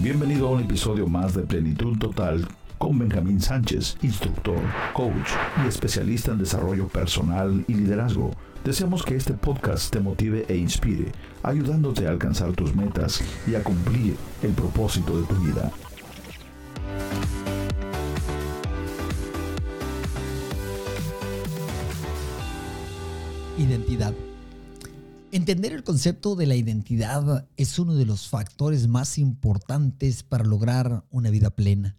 Bienvenido a un episodio más de Plenitud Total con Benjamín Sánchez, instructor, coach y especialista en desarrollo personal y liderazgo. Deseamos que este podcast te motive e inspire, ayudándote a alcanzar tus metas y a cumplir el propósito de tu vida. Identidad. Entender el concepto de la identidad es uno de los factores más importantes para lograr una vida plena.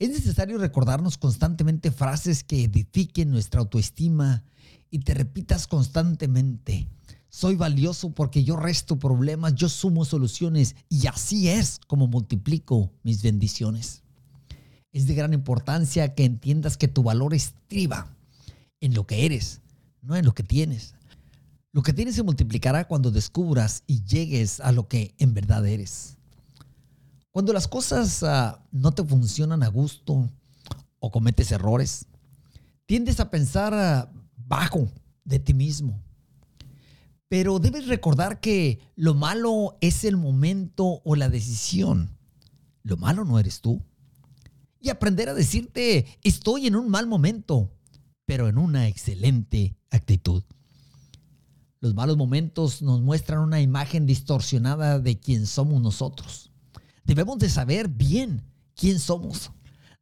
Es necesario recordarnos constantemente frases que edifiquen nuestra autoestima y te repitas constantemente, soy valioso porque yo resto problemas, yo sumo soluciones y así es como multiplico mis bendiciones. Es de gran importancia que entiendas que tu valor estriba en lo que eres, no en lo que tienes. Lo que tienes se multiplicará cuando descubras y llegues a lo que en verdad eres. Cuando las cosas ah, no te funcionan a gusto o cometes errores, tiendes a pensar ah, bajo de ti mismo. Pero debes recordar que lo malo es el momento o la decisión. Lo malo no eres tú. Y aprender a decirte, estoy en un mal momento, pero en una excelente actitud. Los malos momentos nos muestran una imagen distorsionada de quién somos nosotros. Debemos de saber bien quién somos.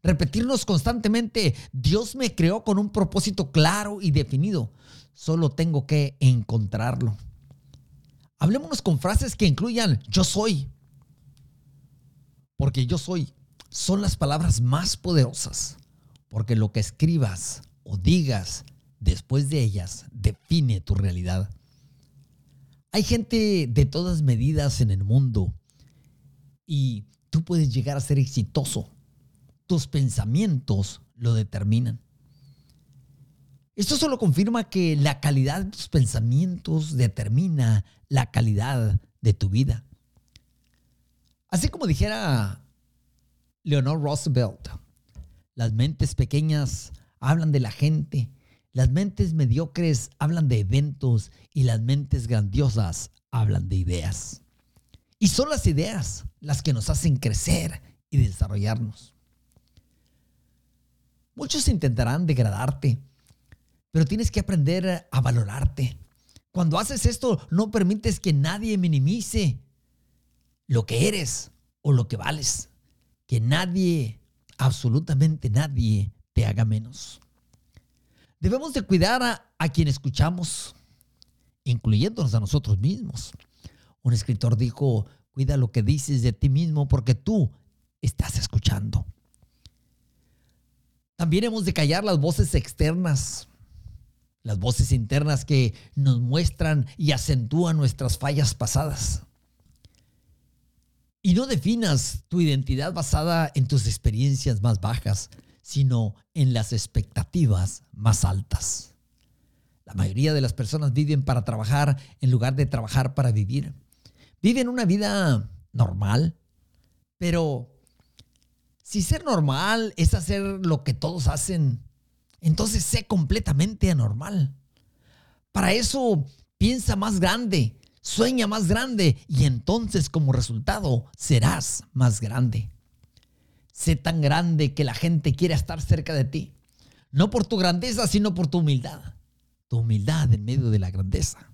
Repetirnos constantemente, Dios me creó con un propósito claro y definido. Solo tengo que encontrarlo. Hablémonos con frases que incluyan yo soy. Porque yo soy son las palabras más poderosas. Porque lo que escribas o digas después de ellas define tu realidad. Hay gente de todas medidas en el mundo y tú puedes llegar a ser exitoso. Tus pensamientos lo determinan. Esto solo confirma que la calidad de tus pensamientos determina la calidad de tu vida. Así como dijera Leonor Roosevelt, las mentes pequeñas hablan de la gente las mentes mediocres hablan de eventos y las mentes grandiosas hablan de ideas. Y son las ideas las que nos hacen crecer y desarrollarnos. Muchos intentarán degradarte, pero tienes que aprender a valorarte. Cuando haces esto, no permites que nadie minimice lo que eres o lo que vales. Que nadie, absolutamente nadie, te haga menos. Debemos de cuidar a, quien escuchamos, incluyéndonos a nosotros mismos. Un escritor dijo, cuida lo que dices de ti mismo porque tú estás escuchando. También hemos de callar las voces externas, las voces internas que nos muestran y acentúan nuestras fallas pasadas. Y no definas tu identidad basada en tus experiencias más bajas, sino en las expectativas más altas. La mayoría de las personas viven para trabajar en lugar de trabajar para vivir. Viven una vida normal, pero si ser normal es hacer lo que todos hacen, entonces sé completamente anormal. Para eso piensa más grande, sueña más grande y entonces como resultado serás más grande. Sé tan grande que la gente quiera estar cerca de ti. No por tu grandeza, sino por tu humildad. Tu humildad en medio de la grandeza.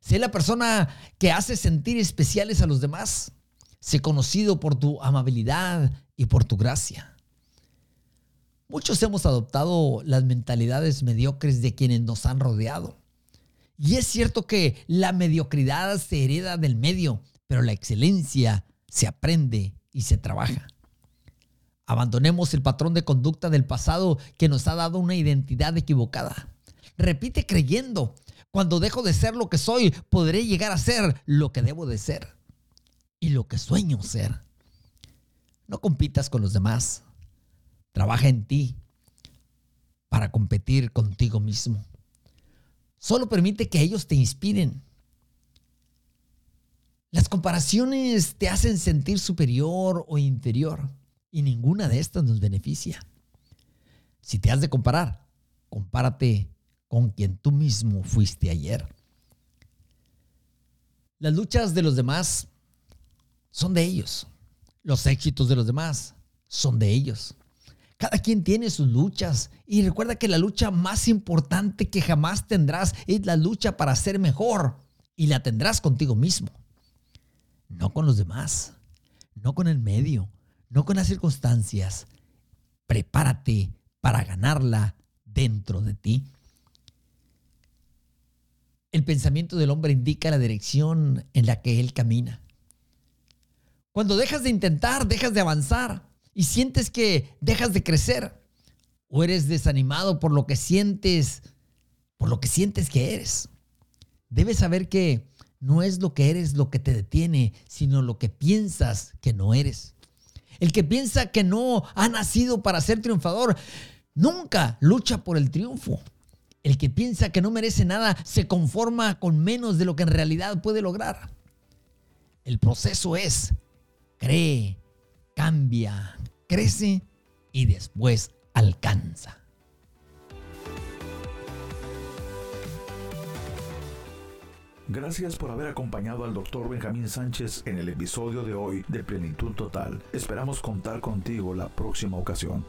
Sé la persona que hace sentir especiales a los demás. Sé conocido por tu amabilidad y por tu gracia. Muchos hemos adoptado las mentalidades mediocres de quienes nos han rodeado. Y es cierto que la mediocridad se hereda del medio, pero la excelencia se aprende y se trabaja. Abandonemos el patrón de conducta del pasado que nos ha dado una identidad equivocada. Repite creyendo, cuando dejo de ser lo que soy, podré llegar a ser lo que debo de ser y lo que sueño ser. No compitas con los demás. Trabaja en ti para competir contigo mismo. Solo permite que ellos te inspiren. Las comparaciones te hacen sentir superior o inferior y ninguna de estas nos beneficia. Si te has de comparar, compárate con quien tú mismo fuiste ayer. Las luchas de los demás son de ellos. Los éxitos de los demás son de ellos. Cada quien tiene sus luchas y recuerda que la lucha más importante que jamás tendrás es la lucha para ser mejor y la tendrás contigo mismo, no con los demás, no con el medio, no con las circunstancias. Prepárate para ganarla dentro de ti. El pensamiento del hombre indica la dirección en la que él camina. Cuando dejas de intentar, dejas de avanzar y sientes que dejas de crecer o eres desanimado por lo que sientes, por lo que sientes que eres. Debes saber que no es lo que eres lo que te detiene, sino lo que piensas que no eres. El que piensa que no ha nacido para ser triunfador, nunca lucha por el triunfo. El que piensa que no merece nada se conforma con menos de lo que en realidad puede lograr. El proceso es, cree, cambia, crece y después alcanza. Gracias por haber acompañado al Dr. Benjamín Sánchez en el episodio de hoy de Plenitud Total. Esperamos contar contigo la próxima ocasión.